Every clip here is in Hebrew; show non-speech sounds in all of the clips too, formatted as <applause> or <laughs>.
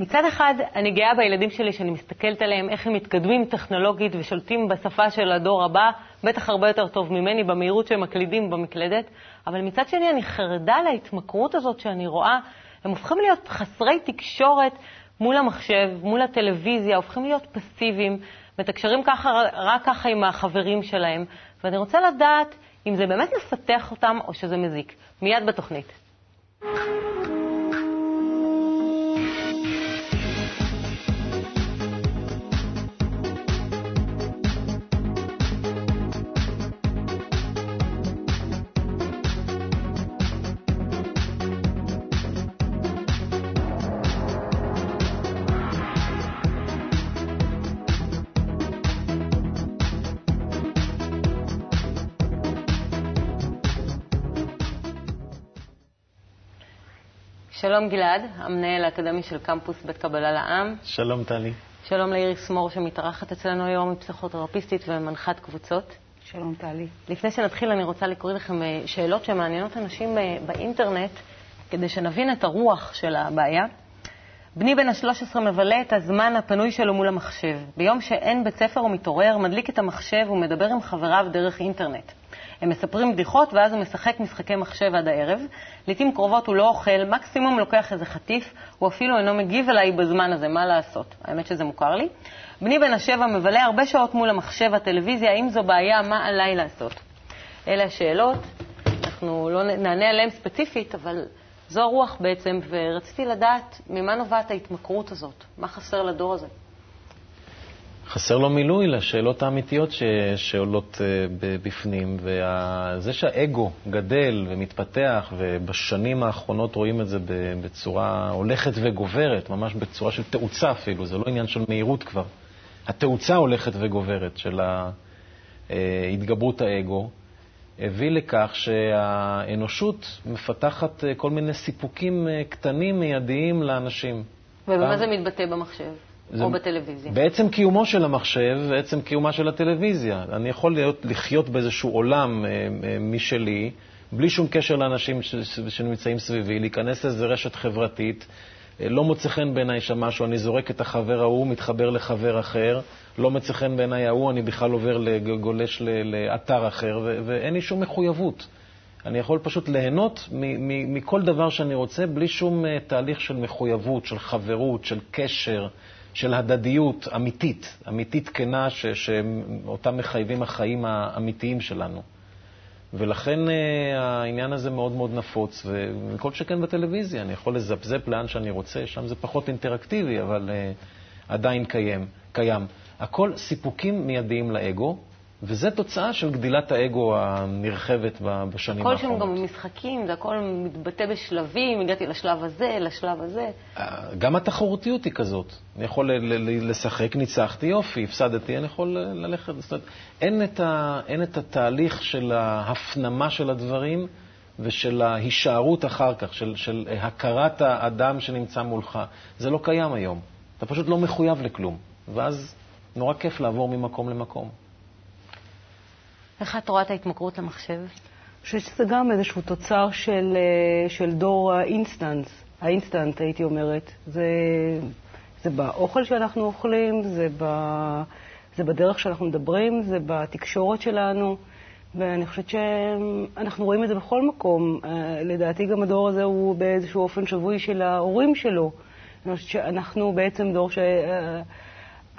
מצד אחד, אני גאה בילדים שלי שאני מסתכלת עליהם, איך הם מתקדמים טכנולוגית ושולטים בשפה של הדור הבא, בטח הרבה יותר טוב ממני, במהירות שהם מקלידים במקלדת, אבל מצד שני אני חרדה להתמכרות הזאת שאני רואה, הם הופכים להיות חסרי תקשורת מול המחשב, מול הטלוויזיה, הופכים להיות פסיביים, מתקשרים ככה, רק ככה עם החברים שלהם, ואני רוצה לדעת אם זה באמת מפתח אותם או שזה מזיק. מיד בתוכנית. שלום גלעד, המנהל האקדמי של קמפוס בית קבלה לעם. שלום טלי. שלום לאיריס מור שמתארחת אצלנו היום, היא פסיכותרפיסטית ומנחת קבוצות. שלום טלי. לפני שנתחיל אני רוצה לקרוא לכם אה, שאלות שמעניינות אנשים אה, באינטרנט, כדי שנבין את הרוח של הבעיה. בני בן ה-13 מבלה את הזמן הפנוי שלו מול המחשב. ביום שאין בית ספר הוא מתעורר, מדליק את המחשב ומדבר עם חבריו דרך אינטרנט. הם מספרים בדיחות, ואז הוא משחק משחקי מחשב עד הערב. לעתים קרובות הוא לא אוכל, מקסימום לוקח איזה חטיף, הוא אפילו אינו מגיב אליי בזמן הזה, מה לעשות? האמת שזה מוכר לי. בני בן השבע מבלה הרבה שעות מול המחשב, הטלוויזיה, האם זו בעיה, מה עליי לעשות? אלה השאלות, אנחנו לא נענה עליהן ספציפית, אבל זו הרוח בעצם, ורציתי לדעת ממה נובעת ההתמכרות הזאת, מה חסר לדור הזה. חסר לו מילוי לשאלות האמיתיות ש... שעולות uh, בפנים, וזה שהאגו גדל ומתפתח, ובשנים האחרונות רואים את זה בצורה הולכת וגוברת, ממש בצורה של תאוצה אפילו, זה לא עניין של מהירות כבר. התאוצה הולכת וגוברת של אה, התגברות האגו, הביא לכך שהאנושות מפתחת אה, כל מיני סיפוקים קטנים, מיידיים לאנשים. ובמה זה מתבטא במחשב? זה או בטלוויזיה. בעצם קיומו של המחשב, בעצם קיומה של הטלוויזיה. אני יכול להיות, לחיות באיזשהו עולם אה, אה, משלי, בלי שום קשר לאנשים ש, שנמצאים סביבי, להיכנס לאיזו רשת חברתית, אה, לא מוצא חן בעיניי שם משהו, אני זורק את החבר ההוא, מתחבר לחבר אחר, לא מוצא חן בעיניי ההוא, אני בכלל עובר, גולש לאתר אחר, ו- ואין לי שום מחויבות. אני יכול פשוט ליהנות מכל דבר שאני רוצה, בלי שום תהליך של מחויבות, של חברות, של קשר. של הדדיות אמיתית, אמיתית כנה, ש, שאותה מחייבים החיים האמיתיים שלנו. ולכן uh, העניין הזה מאוד מאוד נפוץ, וכל שכן בטלוויזיה, אני יכול לזפזפ לאן שאני רוצה, שם זה פחות אינטראקטיבי, אבל uh, עדיין קיים, קיים. הכל סיפוקים מיידיים לאגו, וזה תוצאה של גדילת האגו הנרחבת בשנים האחרונות. הכל שם גם משחקים, זה הכל מתבטא בשלבים, הגעתי לשלב הזה, לשלב הזה. אה, גם התחרותיות היא כזאת. אני יכול לשחק, ניצחתי, יופי, הפסדתי, אני יכול ללכת. זאת אומרת, אין את, ה, אין את התהליך של ההפנמה של הדברים ושל ההישארות אחר כך, של, של הכרת האדם שנמצא מולך. זה לא קיים היום. אתה פשוט לא מחויב לכלום. ואז נורא כיף לעבור ממקום למקום. איך את רואה את ההתמכרות למחשב? אני חושבת שזה גם איזשהו תוצר של, אה, של דור האינסטנס, האינסטנט, הייתי אומרת. זה, זה באוכל שאנחנו אוכלים, זה, ב, זה בדרך שאנחנו מדברים, זה בתקשורת שלנו, ואני חושבת שאנחנו רואים את זה בכל מקום. אה, לדעתי גם הדור הזה הוא באיזשהו אופן שבוי של ההורים שלו. אני חושבת שאנחנו בעצם דור ש...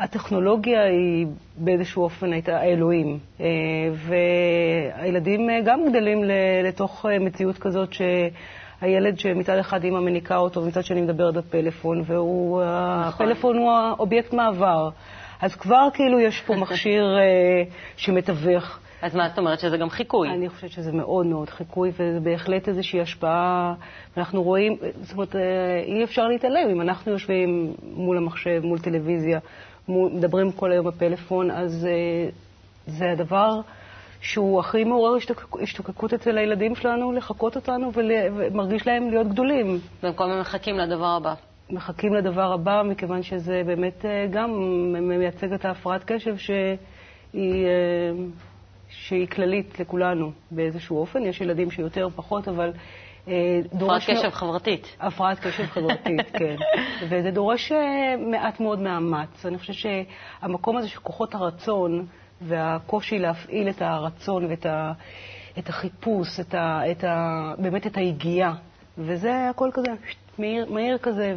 הטכנולוגיה היא באיזשהו אופן הייתה האלוהים. אה, והילדים אה, גם גדלים לתוך אה, מציאות כזאת שהילד שמצד אחד אימא מניקה אותו ומצד שני מדברת בפלאפון, והפלאפון נכון. הוא האובייקט מעבר. אז כבר כאילו יש פה <laughs> מכשיר שמתווך. אז מה את אומרת, שזה גם חיקוי? אני חושבת שזה מאוד מאוד חיקוי, וזה בהחלט איזושהי השפעה. אנחנו רואים, זאת אומרת, אי אפשר להתעלם. אם אנחנו יושבים מול המחשב, מול טלוויזיה, מדברים כל היום בפלאפון, אז uh, זה הדבר שהוא הכי מעורר השתוקקות אצל הילדים שלנו, לחקות אותנו ומרגיש להם להיות גדולים. במקום הם מחכים לדבר הבא. מחכים לדבר הבא, מכיוון שזה באמת uh, גם מייצג את ההפרעת קשב שהיא, uh, שהיא כללית לכולנו באיזשהו אופן. יש ילדים שיותר, פחות, אבל אה, הפרעת קשב חברתית. הפרעת קשב חברתית, <laughs> כן. וזה דורש אה, מעט מאוד מאמץ. אני חושבת שהמקום הזה של כוחות הרצון והקושי להפעיל את הרצון ואת ה, את החיפוש, את ה, את ה, באמת את היגיעה, וזה הכל כזה מהיר, מהיר כזה,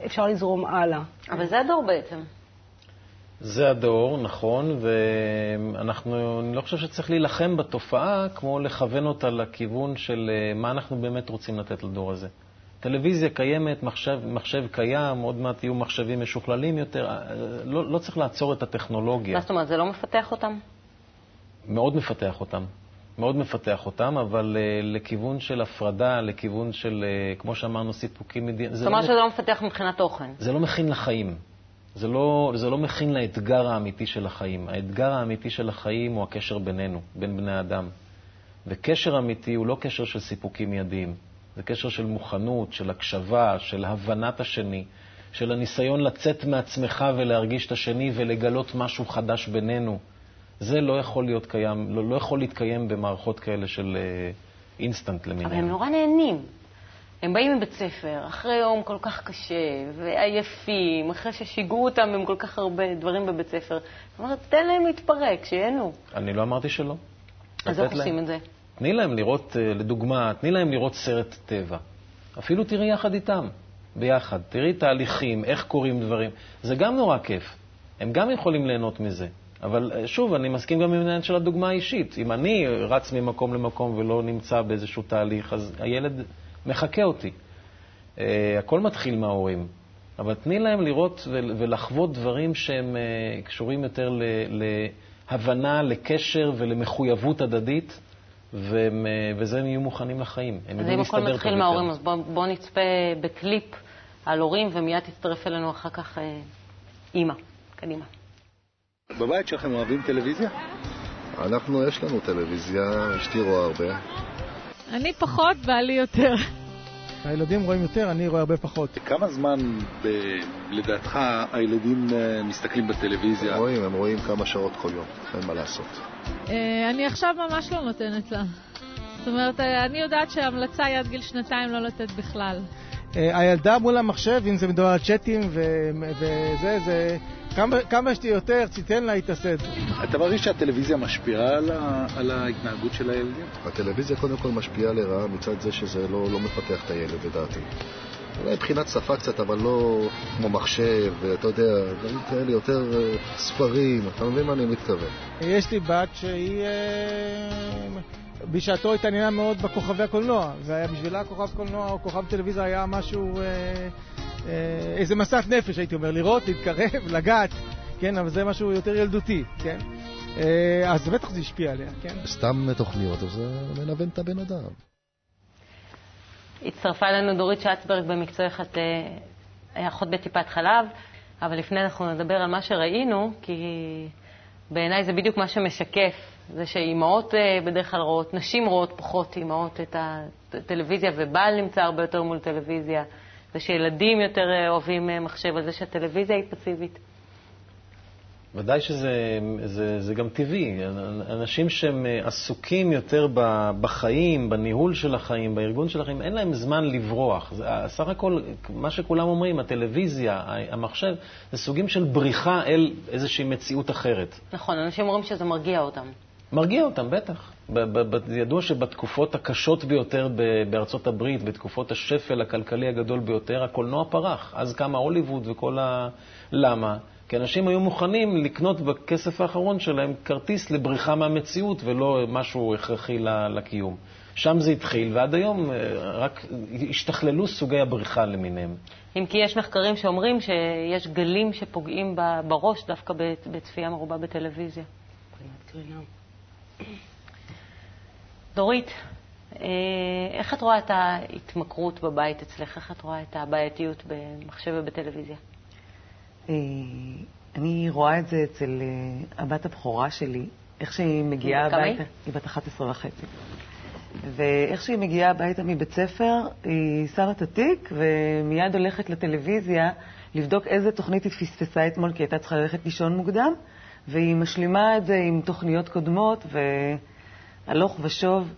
ואפשר לזרום הלאה. אבל זה הדור בעצם. זה הדור, נכון, ואנחנו, אני לא חושב שצריך להילחם בתופעה כמו לכוון אותה לכיוון של אה, מה אנחנו באמת רוצים לתת לדור הזה. טלוויזיה קיימת, מחשב, מחשב קיים, עוד מעט יהיו מחשבים משוכללים יותר, אה, לא, לא צריך לעצור את הטכנולוגיה. מה זאת אומרת, זה לא מפתח אותם? מאוד מפתח אותם. מאוד מפתח אותם, אבל uh, לכיוון של הפרדה, לכיוון של, uh, כמו שאמרנו, סיפוקים מדיניים. זאת אומרת לא שזה לא מפתח מבחינת תוכן. זה לא מכין לחיים. זה לא, זה לא מכין לאתגר האמיתי של החיים. האתגר האמיתי של החיים הוא הקשר בינינו, בין בני אדם. וקשר אמיתי הוא לא קשר של סיפוקים מיידיים. זה קשר של מוכנות, של הקשבה, של הבנת השני, של הניסיון לצאת מעצמך ולהרגיש את השני ולגלות משהו חדש בינינו. זה לא יכול להיות קיים, לא, לא יכול להתקיים במערכות כאלה של אינסטנט למיניהם. אבל הם נורא נהנים. הם באים מבית ספר אחרי יום כל כך קשה ועייפים, אחרי ששיגעו אותם עם כל כך הרבה דברים בבית ספר. זאת אומרת, תן להם להתפרק, שיהנו. אני לא אמרתי שלא. אז איך עושים את זה? תני להם לראות, אה, לדוגמה, תני להם לראות סרט טבע. אפילו תראי יחד איתם, ביחד. תראי תהליכים, איך קורים דברים. זה גם נורא כיף. הם גם יכולים ליהנות מזה. אבל אה, שוב, אני מסכים גם עם העניין של הדוגמה האישית. אם אני רץ ממקום למקום ולא נמצא באיזשהו תהליך, אז הילד מחקה אותי. Uh, הכל מתחיל מההורים. אבל תני להם לראות ולחוות דברים שהם uh, קשורים יותר להבנה, לקשר ולמחויבות הדדית, והם, uh, וזה הם יהיו מוכנים לחיים. הם אז אם הכל מתחיל מההורים, אז בואו בוא נצפה בקליפ על הורים, ומיד תצטרף אלינו אחר כך אימא. קדימה. בבית שלכם אוהבים טלוויזיה? אנחנו, יש לנו טלוויזיה, אשתי רואה הרבה. אני פחות, בעלי יותר. הילדים רואים יותר, אני רואה הרבה פחות. כמה זמן ב... לדעתך הילדים אה, מסתכלים בטלוויזיה? הם רואים, הם רואים כמה שעות כל יום, אין מה לעשות. אה, אני עכשיו ממש לא נותנת לה. זאת אומרת, אה, אני יודעת שההמלצה היא עד גיל שנתיים לא לתת בכלל. הילדה מול המחשב, אם זה מדובר על צ'אטים וזה, זה... כמה, כמה שתהיה יותר, תיתן לה, היא תעשה את זה. אתה מרגיש שהטלוויזיה משפיעה על, ה, על ההתנהגות של הילדים? הטלוויזיה קודם כל משפיעה לרעה מצד זה שזה לא, לא מפתח את הילד, לדעתי. אולי מבחינת שפה קצת, אבל לא כמו מחשב, אתה יודע, דברים כאלה, יותר אה, ספרים, אתה מבין מה אני מתכוון. יש לי בת שהיא... אה, בשעתו התעניינה מאוד בכוכבי הקולנוע, ובשבילה כוכב קולנוע או כוכב טלוויזיה היה משהו, אה, איזה מסף נפש, הייתי אומר, לראות, להתקרב, <laughs> לגעת, כן, אבל זה משהו יותר ילדותי, כן? אה, אז בטח זה השפיע עליה, כן? סתם תוכניות, אז זה מנוון את הבן אדם. הצטרפה אלינו דורית שצברג במקצועך, את אה, אחות בטיפת חלב, אבל לפני אנחנו נדבר על מה שראינו, כי בעיניי זה בדיוק מה שמשקף זה שאימהות אה, בדרך כלל רואות, נשים רואות פחות אימהות את הטלוויזיה, ובעל נמצא הרבה יותר מול טלוויזיה, ושילדים יותר אה, אוהבים אה, מחשב, על זה שהטלוויזיה היא פסיבית. ודאי שזה זה, זה גם טבעי. אנשים שהם עסוקים יותר בחיים, בניהול של החיים, בארגון של החיים, אין להם זמן לברוח. זה, סך הכל, מה שכולם אומרים, הטלוויזיה, המחשב, זה סוגים של בריחה אל איזושהי מציאות אחרת. נכון, אנשים אומרים שזה מרגיע אותם. מרגיע אותם, בטח. ידוע שבתקופות הקשות ביותר בארצות הברית, בתקופות השפל הכלכלי הגדול ביותר, הקולנוע פרח. אז קמה הוליווד וכל ה... למה? כי אנשים היו מוכנים לקנות בכסף האחרון שלהם כרטיס לבריחה מהמציאות ולא משהו הכרחי לקיום. שם זה התחיל, ועד היום אה, רק השתכללו סוגי הבריחה למיניהם. אם כי יש מחקרים שאומרים שיש גלים שפוגעים בראש דווקא בצפייה מרובה בטלוויזיה. דורית, אה, איך את רואה את ההתמכרות בבית אצלך? איך את רואה את הבעייתיות במחשב ובטלוויזיה? אה, אני רואה את זה אצל אה, הבת הבכורה שלי, איך שהיא מגיעה הביתה. היא בת 11 וחצי. ואיך שהיא מגיעה הביתה מבית ספר, היא שמה את התיק ומיד הולכת לטלוויזיה לבדוק איזה תוכנית היא פספסה אתמול, כי היא הייתה צריכה ללכת לישון מוקדם. והיא משלימה את זה עם תוכניות קודמות, והלוך ושוב.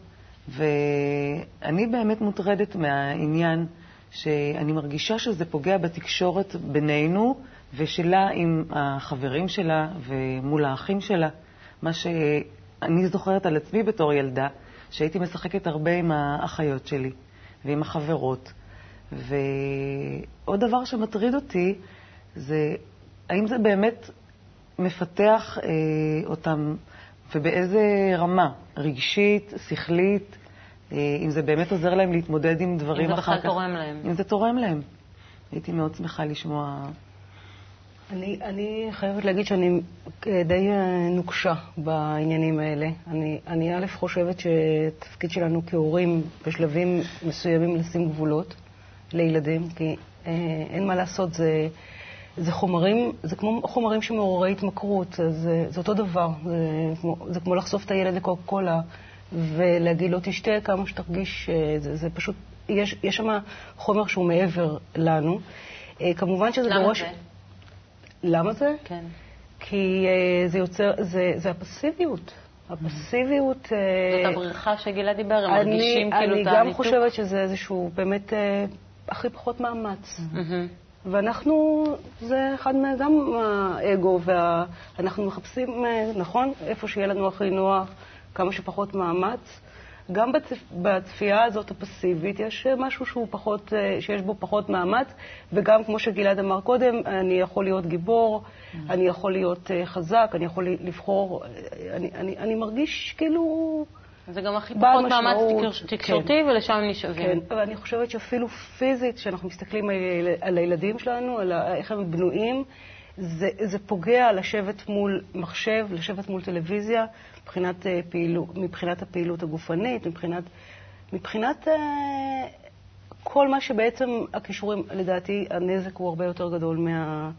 ואני באמת מוטרדת מהעניין שאני מרגישה שזה פוגע בתקשורת בינינו ושלה עם החברים שלה ומול האחים שלה. מה שאני זוכרת על עצמי בתור ילדה, שהייתי משחקת הרבה עם האחיות שלי ועם החברות. ועוד דבר שמטריד אותי זה האם זה באמת מפתח אה, אותם ובאיזה רמה, רגשית, שכלית, אה, אם זה באמת עוזר להם להתמודד עם דברים אחר כך. אם זה בכלל תורם להם. אם זה תורם להם. הייתי מאוד שמחה לשמוע... אני, אני חייבת להגיד שאני די אה, נוקשה בעניינים האלה. אני, אני א' חושבת שתפקיד שלנו כהורים בשלבים מסוימים לשים גבולות לילדים, כי אה, אין מה לעשות, זה, זה חומרים, זה כמו חומרים שמעוררי התמכרות, זה, זה אותו דבר. זה כמו, זה כמו לחשוף את הילד לקוקה קולה ולהגיד לו תשתה כמה שתרגיש, אה, זה, זה פשוט, יש, יש שם חומר שהוא מעבר לנו. אה, כמובן שזה למה בראש... זה? למה זה? כן. כי זה יוצר, זה, זה הפסיביות. הפסיביות... זאת הבריכה שגילה דיבר, הם אני, מרגישים כאילו אני את גם הניתוק. חושבת שזה איזשהו באמת הכי פחות מאמץ. ואנחנו, זה אחד מה... גם האגו, ואנחנו מחפשים, אה, נכון, איפה שיהיה לנו הכי נוח, כמה שפחות מאמץ. גם בצפ... בצפייה הזאת הפסיבית יש אה, משהו שהוא פחות, אה, שיש בו פחות מאמץ, וגם כמו שגלעד אמר קודם, אני יכול להיות גיבור, אני יכול להיות חזק, אני יכול לבחור, אני, אני, אני מרגיש כאילו... זה גם הכי פחות מאמץ תקשור- תקשורתי, ולשם הם נשאבים. כן, אבל אני חושבת שאפילו פיזית, כשאנחנו מסתכלים על, על הילדים שלנו, על איך הם בנויים, זה, זה פוגע לשבת מול מחשב, לשבת מול טלוויזיה, מבחינת, אה, פעילו, מבחינת הפעילות הגופנית, מבחינת, מבחינת אה, כל מה שבעצם הכישורים, לדעתי הנזק הוא הרבה יותר גדול מה,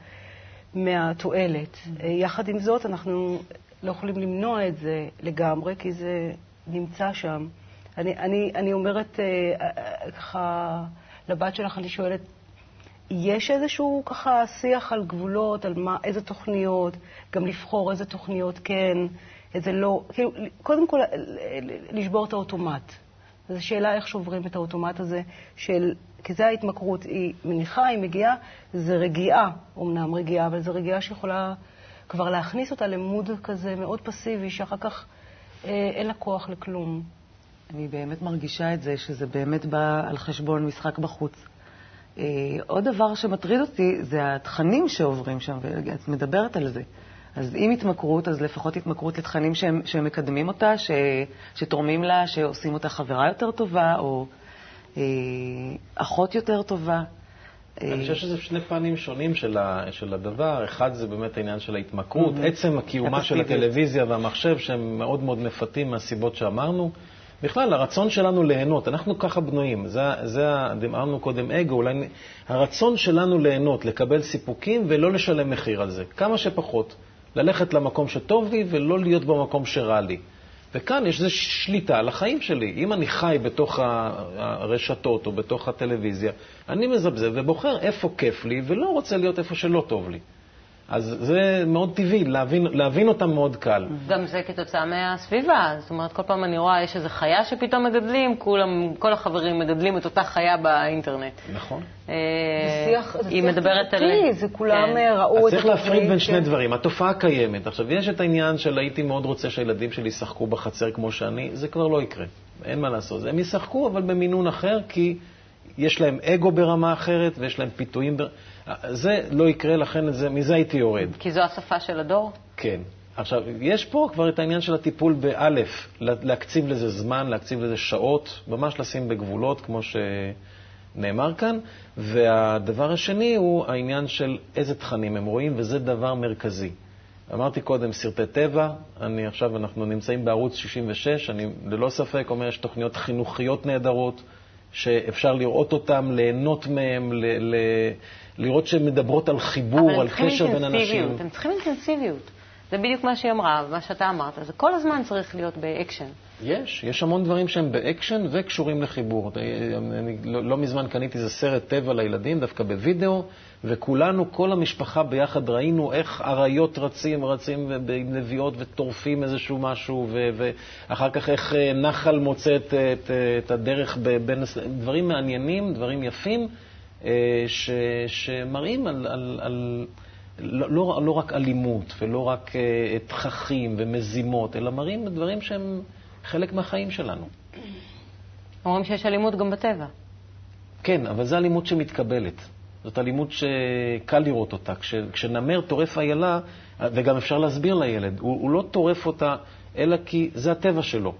מהתועלת. אה, יחד עם זאת, אנחנו לא יכולים למנוע את זה לגמרי, כי זה נמצא שם. אני, אני, אני אומרת אה, אה, ככה לבת שלך, אני שואלת, יש איזשהו ככה שיח על גבולות, על מה, איזה תוכניות, גם לבחור איזה תוכניות כן, איזה לא, כאילו, קודם כל לשבור את האוטומט. זו שאלה איך שוברים את האוטומט הזה של, כי זה ההתמכרות, היא מניחה, היא מגיעה, זה רגיעה, אמנם רגיעה, אבל זו רגיעה שיכולה כבר להכניס אותה למוד כזה מאוד פסיבי, שאחר כך אה, אין לה כוח לכלום. אני באמת מרגישה את זה, שזה באמת בא על חשבון משחק בחוץ. אה, עוד דבר שמטריד אותי זה התכנים שעוברים שם, ואת מדברת על זה. אז אם התמכרות, אז לפחות התמכרות לתכנים שהם, שהם מקדמים אותה, ש, שתורמים לה, שעושים אותה חברה יותר טובה, או אה, אחות יותר טובה. אני אה, חושב שזה שני פנים שונים של, ה, של הדבר. אחד זה באמת העניין של ההתמכרות, Mhm. עצם קיומה של. הטלוויזיה והמחשב, שהם מאוד מאוד מפתים מהסיבות שאמרנו. בכלל, הרצון שלנו ליהנות, אנחנו ככה בנויים, זה, זה אמרנו קודם אגו, אולי הרצון שלנו ליהנות, לקבל סיפוקים ולא לשלם מחיר על זה, כמה שפחות. ללכת למקום שטוב לי ולא להיות במקום שרע לי. וכאן יש איזו שליטה על החיים שלי. אם אני חי בתוך הרשתות או בתוך הטלוויזיה, אני מזבזב ובוחר איפה כיף לי ולא רוצה להיות איפה שלא טוב לי. אז זה מאוד טבעי, להבין, להבין אותם מאוד קל. גם זה כתוצאה מהסביבה. זאת אומרת, כל פעם אני רואה, יש איזו חיה שפתאום מגדלים, כולם, כל החברים מגדלים את אותה חיה באינטרנט. נכון. אה, זה שיח, זה היא שיח מדברת על... זה כולם כן. אה, ראו אז את צריך הדברים, להפריד בין שני כן. דברים. התופעה קיימת. עכשיו, יש את העניין של הייתי מאוד רוצה שהילדים שלי ישחקו בחצר כמו שאני, זה כבר לא יקרה. אין מה לעשות. הם ישחקו, אבל במינון אחר, כי יש להם אגו ברמה אחרת ויש להם פיתויים. בר... זה לא יקרה, לכן זה, מזה הייתי יורד. כי זו השפה של הדור? כן. עכשיו, יש פה כבר את העניין של הטיפול באלף, לה- להקציב לזה זמן, להקציב לזה שעות, ממש לשים בגבולות, כמו שנאמר כאן. והדבר השני הוא העניין של איזה תכנים הם רואים, וזה דבר מרכזי. אמרתי קודם, סרטי טבע, אני עכשיו, אנחנו נמצאים בערוץ 66, אני ללא ספק אומר, יש תוכניות חינוכיות נהדרות, שאפשר לראות אותן, ליהנות מהן, ל- ל- לראות שהן מדברות על חיבור, אבל על קשר בין אנשים. הם צריכים אינטנסיביות. זה בדיוק מה שהיא אמרה, מה שאתה אמרת. זה כל הזמן צריך להיות באקשן. יש, יש המון דברים שהם באקשן וקשורים לחיבור. אני, לא, לא מזמן קניתי איזה סרט טבע לילדים, דווקא בווידאו, וכולנו, כל המשפחה ביחד, ראינו איך אריות רצים, רצים עם לביאות וטורפים איזשהו משהו, ואחר כך איך אה, נחל מוצא את, את, את הדרך בין... דברים מעניינים, דברים יפים, ש, שמראים על... על, על לא, לא, לא רק אלימות ולא רק אה, תככים ומזימות, אלא מראים דברים שהם חלק מהחיים שלנו. אומרים שיש אלימות גם בטבע. כן, אבל זו אלימות שמתקבלת. זאת אלימות שקל לראות אותה. כש, כשנמר טורף איילה, וגם אפשר להסביר לילד, הוא, הוא לא טורף אותה אלא כי זה הטבע שלו.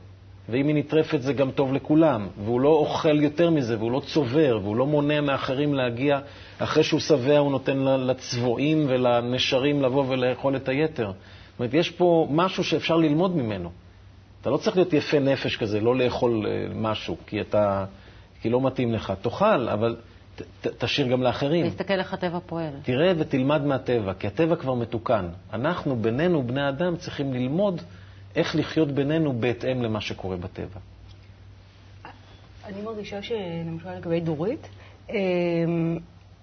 ואם היא נטרפת זה גם טוב לכולם, והוא לא אוכל יותר מזה, והוא לא צובר, והוא לא מונע מאחרים להגיע, אחרי שהוא שבע הוא נותן לצבועים ולנשרים לבוא ולאכול את היתר. זאת אומרת, יש פה משהו שאפשר ללמוד ממנו. אתה לא צריך להיות יפה נפש כזה, לא לאכול אה, משהו, כי, אתה, כי לא מתאים לך. תאכל, אבל ת, ת, תשאיר גם לאחרים. תסתכל איך הטבע פועל. תראה ותלמד מהטבע, כי הטבע כבר מתוקן. אנחנו, בינינו, בני אדם, צריכים ללמוד איך לחיות בינינו בהתאם למה שקורה בטבע. אני מרגישה שלמשל לגבי דורית, אמ,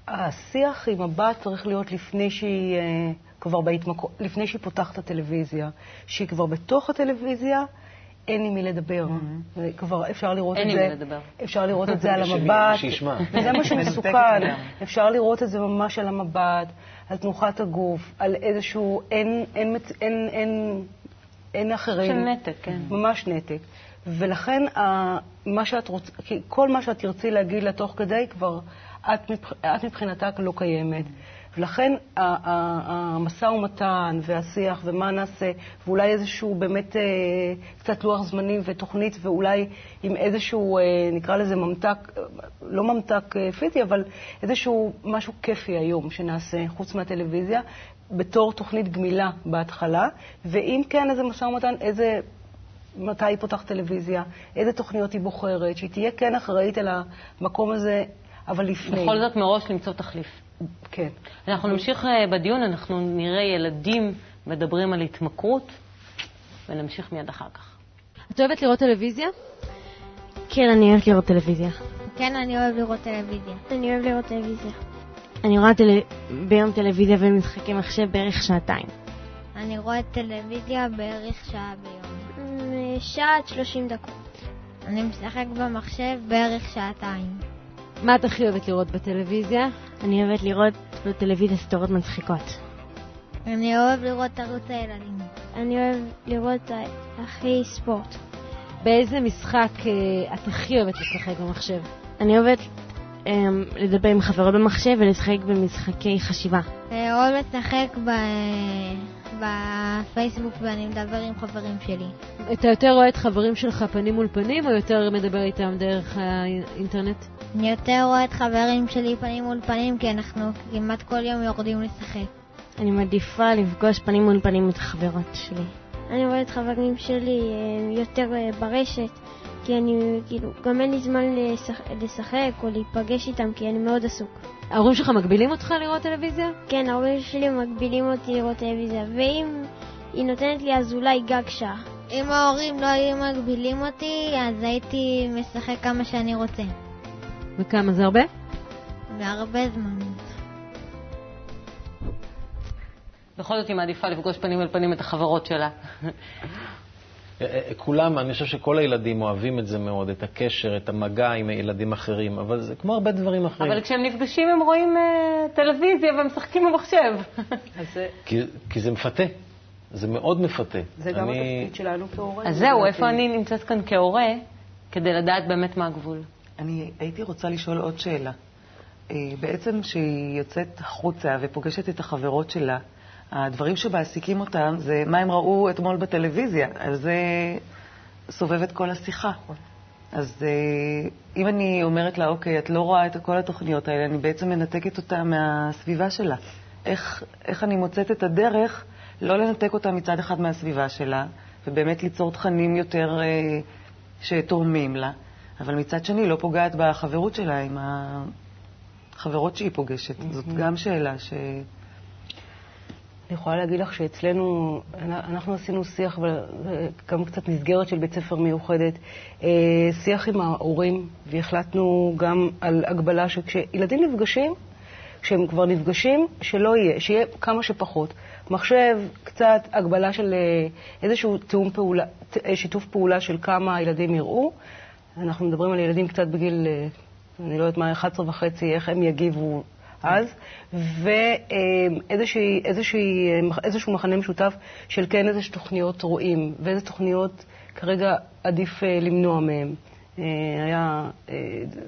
השיח עם הבת צריך להיות לפני שהיא אה, כבר בהתמקו... לפני שהיא פותחת את הטלוויזיה. שהיא כבר בתוך הטלוויזיה, אין עם מי לדבר. Mm-hmm. כבר אפשר לראות את זה... אין עם מי לדבר. אפשר לראות את זה <laughs> על המבט. שישמע. וזה מה <laughs> שמסוכן. אפשר לראות את זה ממש על המבט, על תנוחת הגוף, על איזשהו... אין, אין, אין, אין, אין אחרים. של נתק, כן. ממש נתק. ולכן, מה שאת רוצ... כל מה שאת תרצי להגיד לה תוך כדי, כבר את, מבח... את מבחינתה לא קיימת. ולכן המשא ומתן והשיח ומה נעשה, ואולי איזשהו באמת אה, קצת לוח זמנים ותוכנית, ואולי עם איזשהו, אה, נקרא לזה ממתק, לא ממתק אה, פיזי, אבל איזשהו משהו כיפי היום שנעשה, חוץ מהטלוויזיה, בתור תוכנית גמילה בהתחלה, ואם כן, איזה משא ומתן, איזה... מתי היא פותחת טלוויזיה, איזה תוכניות היא בוחרת, שהיא תהיה כן אחראית על המקום הזה, אבל לפני. בכל זאת מראש למצוא תחליף. כן. אנחנו נמשיך בדיון, אנחנו נראה ילדים מדברים על התמכרות, ונמשיך מיד אחר כך. את אוהבת לראות טלוויזיה? כן, אני אוהבת לראות טלוויזיה. כן, אני אוהב לראות טלוויזיה. אני אוהב לראות טלוויזיה. אני רואה טל... ביום טלוויזיה ומשחקי מחשב בערך שעתיים. אני רואה טלוויזיה בערך שעה ביום. שעה עד שלושים דקות. אני משחק במחשב בערך שעתיים. מה את הכי אוהבת לראות בטלוויזיה? אני אוהבת לראות בטלוויזיה סדרות מצחיקות. אני אוהב לראות ערוץ הילדים. אני אוהב לראות הכי ספורט. באיזה משחק אה, את הכי אוהבת לשחק במחשב? אני אוהבת אה, לדבר עם חברות במחשב ולשחק במשחקי חשיבה. אני אוהב לשחק ב... בפייסבוק ואני מדבר עם חברים שלי. אתה יותר רואה את חברים שלך פנים מול פנים או יותר מדבר איתם דרך האינטרנט? אני יותר רואה את חברים שלי פנים מול פנים כי אנחנו כמעט כל יום יורדים לשחק. אני מעדיפה לפגוש פנים מול פנים את החברות שלי. אני רואה את חברים שלי אה, יותר אה, ברשת, כי אני, כאילו, גם אין לי זמן לשחק, לשחק או להיפגש איתם, כי אני מאוד עסוק. ההורים שלך מגבילים אותך לראות טלוויזיה? כן, ההורים שלי מגבילים אותי לראות טלוויזיה, ואם היא נותנת לי אז אולי גג שעה. אם ההורים לא היו מגבילים אותי, אז הייתי משחק כמה שאני רוצה. וכמה זה הרבה? והרבה זמן. בכל זאת היא מעדיפה לפגוש פנים אל פנים את החברות שלה. כולם, אני חושב שכל הילדים אוהבים את זה מאוד, את הקשר, את המגע עם ילדים אחרים, אבל זה כמו הרבה דברים אחרים. אבל כשהם נפגשים הם רואים uh, טלוויזיה ומשחקים במחשב. <laughs> כי, כי זה מפתה. זה מאוד מפתה. זה גם אני... התפקיד שלנו כהורה. אז זהו, איפה אני נמצאת כאן כהורה, כדי לדעת באמת מה הגבול? אני הייתי רוצה לשאול עוד שאלה. בעצם כשהיא יוצאת החוצה ופוגשת את החברות שלה, הדברים שמעסיקים אותם זה מה הם ראו אתמול בטלוויזיה, על זה סובבת כל השיחה. אז אם אני אומרת לה, אוקיי, את לא רואה את כל התוכניות האלה, אני בעצם מנתקת אותה מהסביבה שלה. איך, איך אני מוצאת את הדרך לא לנתק אותה מצד אחד מהסביבה שלה, ובאמת ליצור תכנים יותר אה, שתורמים לה, אבל מצד שני לא פוגעת בחברות שלה עם החברות שהיא פוגשת. Mm-hmm. זאת גם שאלה ש... אני יכולה להגיד לך שאצלנו, אנחנו עשינו שיח, וגם קצת מסגרת של בית ספר מיוחדת, שיח עם ההורים, והחלטנו גם על הגבלה שכשילדים נפגשים, כשהם כבר נפגשים, שלא יהיה, שיהיה כמה שפחות. מחשב, קצת הגבלה של אה, איזשהו תיאום פעולה, אה, שיתוף פעולה של כמה הילדים יראו. אנחנו מדברים על ילדים קצת בגיל, אה, אני לא יודעת מה, 11 וחצי, איך הם יגיבו אז, ואיזשהו מחנה משותף של כן איזה תוכניות רואים, ואיזה תוכניות כרגע עדיף למנוע מהם. היה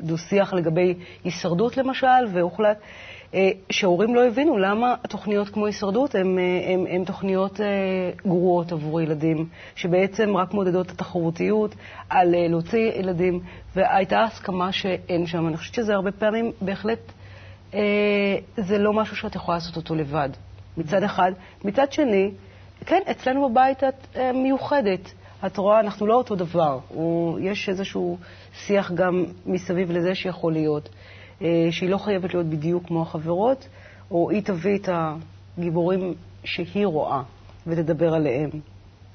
דו-שיח לגבי הישרדות למשל, והוחלט אה, שהורים לא הבינו למה תוכניות כמו הישרדות הן תוכניות אה, גרועות עבור ילדים, שבעצם רק מודדות את התחרותיות על אה, להוציא ילדים, והייתה הסכמה שאין שם. אני חושבת שזה הרבה פעמים בהחלט, זה לא משהו שאת יכולה לעשות אותו לבד, מצד אחד. מצד שני, כן, אצלנו בבית את מיוחדת. את רואה, אנחנו לא אותו דבר. יש איזשהו שיח גם מסביב לזה שיכול להיות. אה, שהיא לא חייבת להיות בדיוק כמו החברות, או היא תביא את הגיבורים שהיא רואה ותדבר עליהם.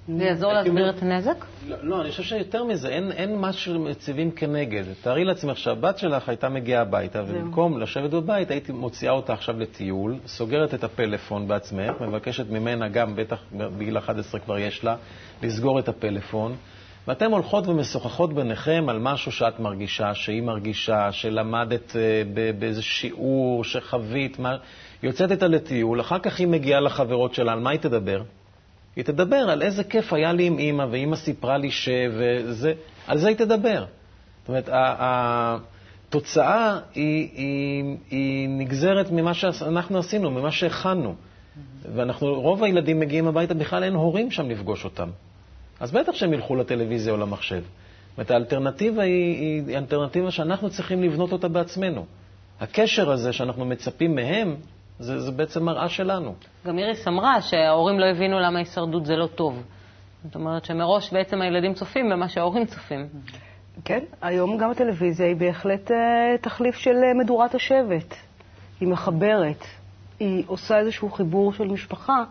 זה יעזור להסביר את הנזק? לא, לא, אני חושב שיותר מזה, אין, אין משהו שמציבים כנגד. תארי לעצמך שהבת שלך הייתה מגיעה הביתה, ובמקום לשבת בבית, הייתי מוציאה אותה עכשיו לטיול, סוגרת את הפלאפון בעצמך, מבקשת ממנה, גם בטח בגיל 11 כבר יש לה, לסגור את הפלאפון. ואתן הולכות ומשוחחות ביניכם על משהו שאת מרגישה, שהיא מרגישה, שלמדת אה, באיזה שיעור, שחווית, מה... יוצאת איתה לטיול, אחר כך היא מגיעה לחברות שלה, על מה היא תדבר? היא תדבר על איזה כיף היה לי עם אימא, ואימא סיפרה לי ש... וזה, על זה היא תדבר. זאת אומרת, התוצאה היא, היא, היא נגזרת ממה שאנחנו עשינו, ממה שהכנו. ואנחנו, רוב הילדים מגיעים הביתה, בכלל אין הורים שם לפגוש אותם. אז בטח שהם ילכו לטלוויזיה או למחשב. זאת אומרת, האלטרנטיבה היא, היא אלטרנטיבה שאנחנו צריכים לבנות אותה בעצמנו. הקשר הזה שאנחנו מצפים מהם, זה, זה בעצם מראה שלנו. גם איריס אמרה שההורים לא הבינו למה הישרדות זה לא טוב. זאת אומרת שמראש בעצם הילדים צופים במה שההורים צופים. כן, היום גם הטלוויזיה היא בהחלט uh, תחליף של uh, מדורת השבט. היא מחברת, היא עושה איזשהו חיבור של משפחה,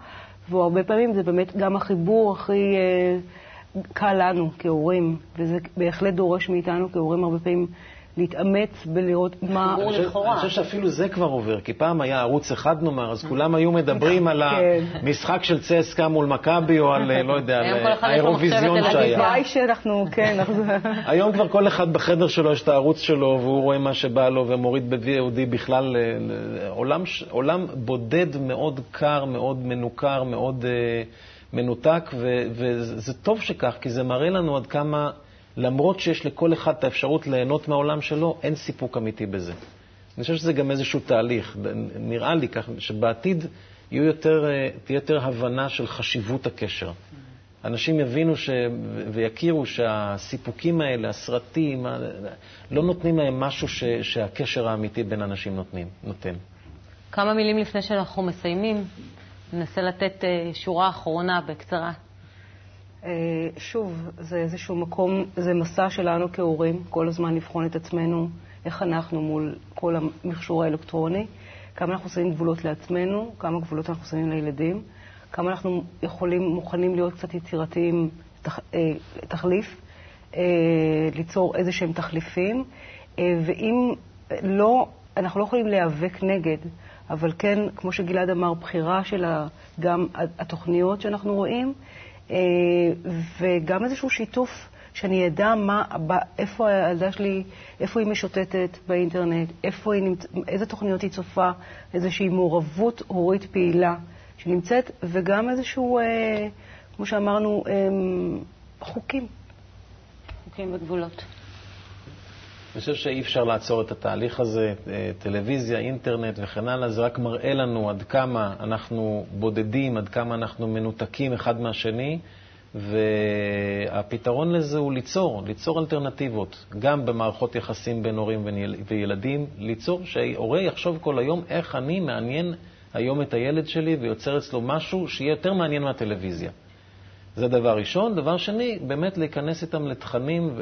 והרבה פעמים זה באמת גם החיבור הכי uh, קל לנו כהורים, וזה בהחלט דורש מאיתנו כהורים הרבה פעמים להתאמץ ולראות מה... אני חושב שאפילו זה כבר עובר, כי פעם היה ערוץ אחד נאמר, אז כולם היו מדברים על כן. המשחק של צסקה מול מכבי, או על, לא יודע, על האירוויזיון שהיה. הלוואי שאנחנו, כן. היום כבר כל אחד בחדר שלו יש את הערוץ שלו, והוא רואה מה שבא לו ומוריד ב-VOD בכלל. עולם בודד מאוד קר, מאוד מנוכר, מאוד אה, מנותק, וזה טוב שכך, כי זה מראה לנו עד כמה... למרות שיש לכל אחד את האפשרות ליהנות מהעולם שלו, אין סיפוק אמיתי בזה. אני חושב שזה גם איזשהו תהליך. נראה לי כך שבעתיד יהיו יותר, אה, תהיה יותר הבנה של חשיבות הקשר. אנשים יבינו ש... ויכירו שהסיפוקים האלה, הסרטים, לא נותנים להם משהו ש... שהקשר האמיתי בין אנשים נותנים, נותן. כמה מילים לפני שאנחנו מסיימים, ננסה לתת אה, שורה אחרונה בקצרה. אה, שוב, זה איזשהו מקום, זה מסע שלנו כהורים, כל הזמן לבחון את עצמנו, איך אנחנו מול כל המכשור האלקטרוני, כמה אנחנו שמים גבולות לעצמנו, כמה גבולות אנחנו שמים לילדים, כמה אנחנו יכולים, מוכנים להיות קצת יצירתיים, תח, אה, תחליף, אה, ליצור איזה שהם תחליפים, ואם לא, אנחנו לא יכולים להיאבק נגד, אבל כן, כמו שגלעד אמר, בחירה של גם התוכניות שאנחנו רואים, וגם איזשהו שיתוף, שאני אדע מה, איפה הילדה שלי, איפה היא משוטטת באינטרנט, איפה היא נמצאת, איזה תוכניות היא צופה, איזושהי מעורבות הורית פעילה שנמצאת, וגם איזשהו, אה, כמו שאמרנו, אה, חוקים. חוקים וגבולות. חושב שאי אפשר לעצור את התהליך הזה, אה, טלוויזיה, אינטרנט וכן הלאה, זה רק מראה לנו עד כמה אנחנו בודדים, עד כמה אנחנו מנותקים אחד מהשני, והפתרון לזה הוא ליצור, ליצור אלטרנטיבות, גם במערכות יחסים בין הורים וילדים, ליצור שההורה יחשוב כל היום איך אני מעניין היום את הילד שלי ויוצר אצלו משהו שיהיה יותר מעניין מהטלוויזיה. זה דבר ראשון. דבר שני, באמת להיכנס איתם לתכנים,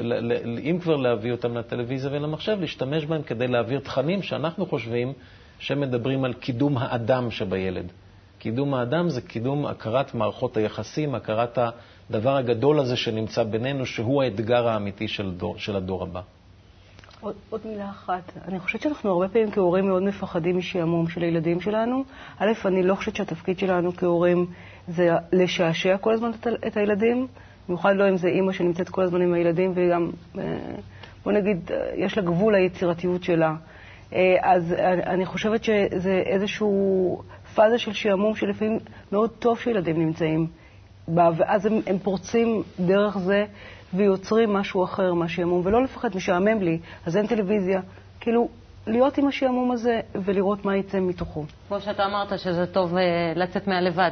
אם כבר להביא אותם לטלוויזיה ולמחשב, להשתמש בהם כדי להעביר תכנים שאנחנו חושבים שמדברים על קידום האדם שבילד. קידום האדם זה קידום הכרת מערכות היחסים, הכרת הדבר הגדול הזה שנמצא בינינו, שהוא האתגר האמיתי של, דור, של הדור הבא. עוד, עוד מילה אחת. אני חושבת שאנחנו הרבה פעמים כהורים מאוד מפחדים משעמום של הילדים שלנו. א', אני לא חושבת שהתפקיד שלנו כהורים זה לשעשע כל הזמן את, את הילדים, במיוחד לא אם זה אימא שנמצאת כל הזמן עם הילדים, וגם, אה, בוא נגיד, אה, יש לה גבול ליצירתיות שלה. אה, אז אני חושבת שזה איזשהו פאזה של שעמום שלפעמים מאוד טוב שילדים נמצאים בה, ואז הם, הם פורצים דרך זה ויוצרים משהו אחר מהשעמום, ולא לפחד, משעמם לי, אז אין טלוויזיה. כאילו, להיות עם השעמום הזה ולראות מה יצא מתוכו. כמו שאתה אמרת, שזה טוב uh, לצאת מהלבד.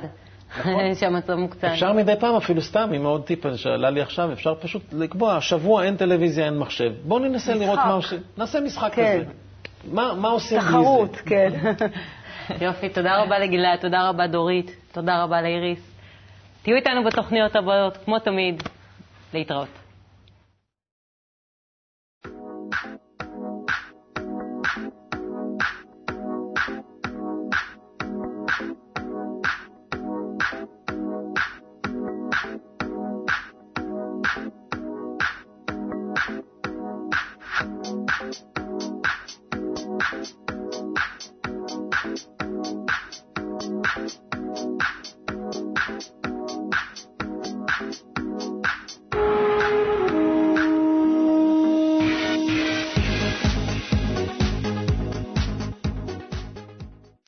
נכון. <laughs> שהמצב מוקצן. אפשר מדי פעם, אפילו סתם, עם עוד טיפ שעלה לי עכשיו, אפשר פשוט לקבוע, שבוע אין טלוויזיה, אין מחשב. בואו ננסה משחק. לראות מה עושים. נעשה משחק כן. כזה. מה, מה עושים בלי זה? תחרות, כן. <laughs> יופי, תודה רבה לגלעד, תודה רבה דורית, תודה רבה לאיריס. תהיו איתנו בתוכניות הבאות, כמו תמיד, להתראות.